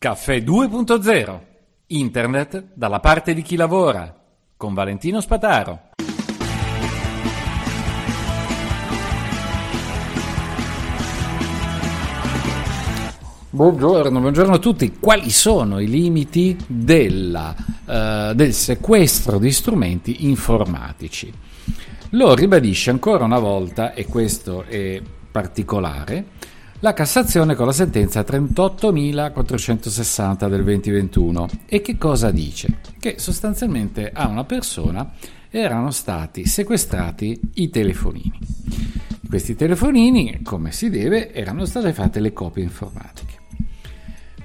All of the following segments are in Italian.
Caffè 2.0. Internet dalla parte di chi lavora. Con Valentino Spataro. Buongiorno, buongiorno a tutti. Quali sono i limiti della, eh, del sequestro di strumenti informatici? Lo ribadisce ancora una volta, e questo è particolare, la Cassazione con la sentenza 38.460 del 2021. E che cosa dice? Che sostanzialmente a una persona erano stati sequestrati i telefonini. Questi telefonini, come si deve, erano state fatte le copie informatiche.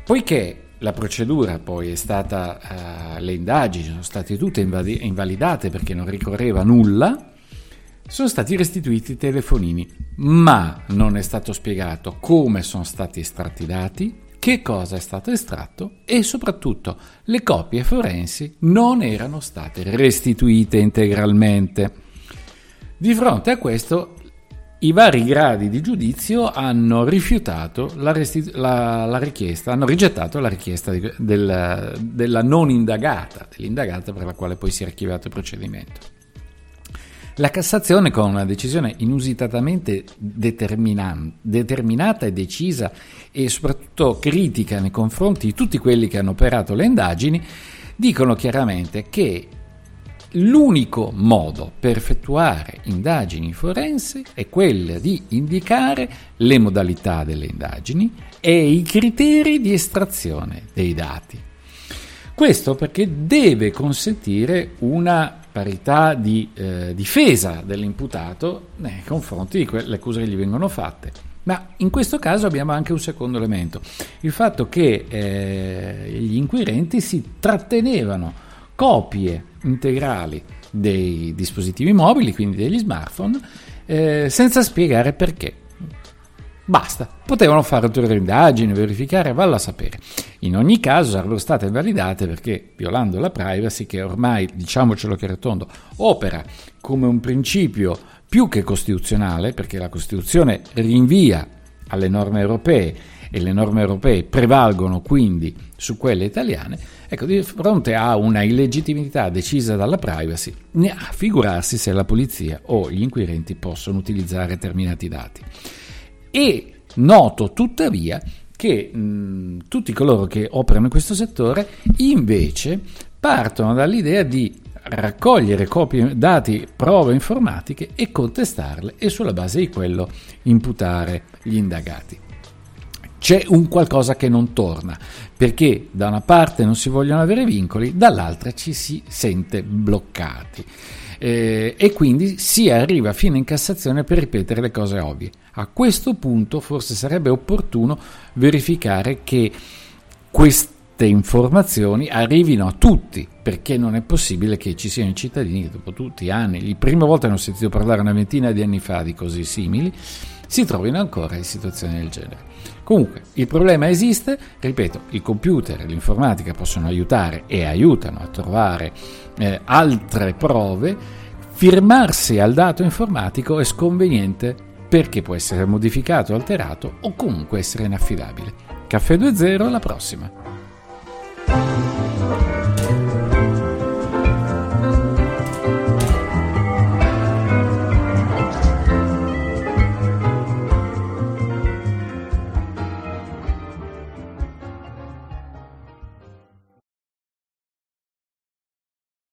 Poiché la procedura poi è stata, uh, le indagini sono state tutte invalidate perché non ricorreva nulla, sono stati restituiti i telefonini, ma non è stato spiegato come sono stati estratti i dati, che cosa è stato estratto e soprattutto le copie forensi non erano state restituite integralmente. Di fronte a questo i vari gradi di giudizio hanno rifiutato la, resti- la, la richiesta, hanno rigettato la richiesta di, del, della non indagata, dell'indagata per la quale poi si è archiviato il procedimento. La Cassazione, con una decisione inusitatamente determinata e decisa e soprattutto critica nei confronti di tutti quelli che hanno operato le indagini, dicono chiaramente che L'unico modo per effettuare indagini forensi è quello di indicare le modalità delle indagini e i criteri di estrazione dei dati. Questo perché deve consentire una parità di eh, difesa dell'imputato nei confronti di quelle accuse che gli vengono fatte. Ma in questo caso abbiamo anche un secondo elemento, il fatto che eh, gli inquirenti si trattenevano copie integrali dei dispositivi mobili, quindi degli smartphone, eh, senza spiegare perché. Basta, potevano fare ulteriori indagini, verificare, vallo a sapere. In ogni caso sarebbero state invalidate perché, violando la privacy, che ormai, diciamocelo chiaro tondo, opera come un principio più che costituzionale, perché la Costituzione rinvia alle norme europee e le norme europee prevalgono quindi su quelle italiane, ecco, di fronte a una illegittimità decisa dalla privacy, a figurarsi se la polizia o gli inquirenti possono utilizzare determinati dati. E noto tuttavia che mh, tutti coloro che operano in questo settore invece partono dall'idea di raccogliere copie, dati, prove informatiche e contestarle e sulla base di quello imputare gli indagati c'è un qualcosa che non torna, perché da una parte non si vogliono avere vincoli, dall'altra ci si sente bloccati. Eh, e quindi si arriva fino in Cassazione per ripetere le cose ovvie. A questo punto forse sarebbe opportuno verificare che queste informazioni arrivino a tutti, perché non è possibile che ci siano cittadini che dopo tutti anni, la prima volta ne ho sentito parlare una ventina di anni fa di cose simili, si trovino ancora in situazioni del genere. Comunque, il problema esiste, ripeto, il computer e l'informatica possono aiutare e aiutano a trovare eh, altre prove, firmarsi al dato informatico è sconveniente perché può essere modificato, alterato o comunque essere inaffidabile. Caffè 2.0 alla prossima.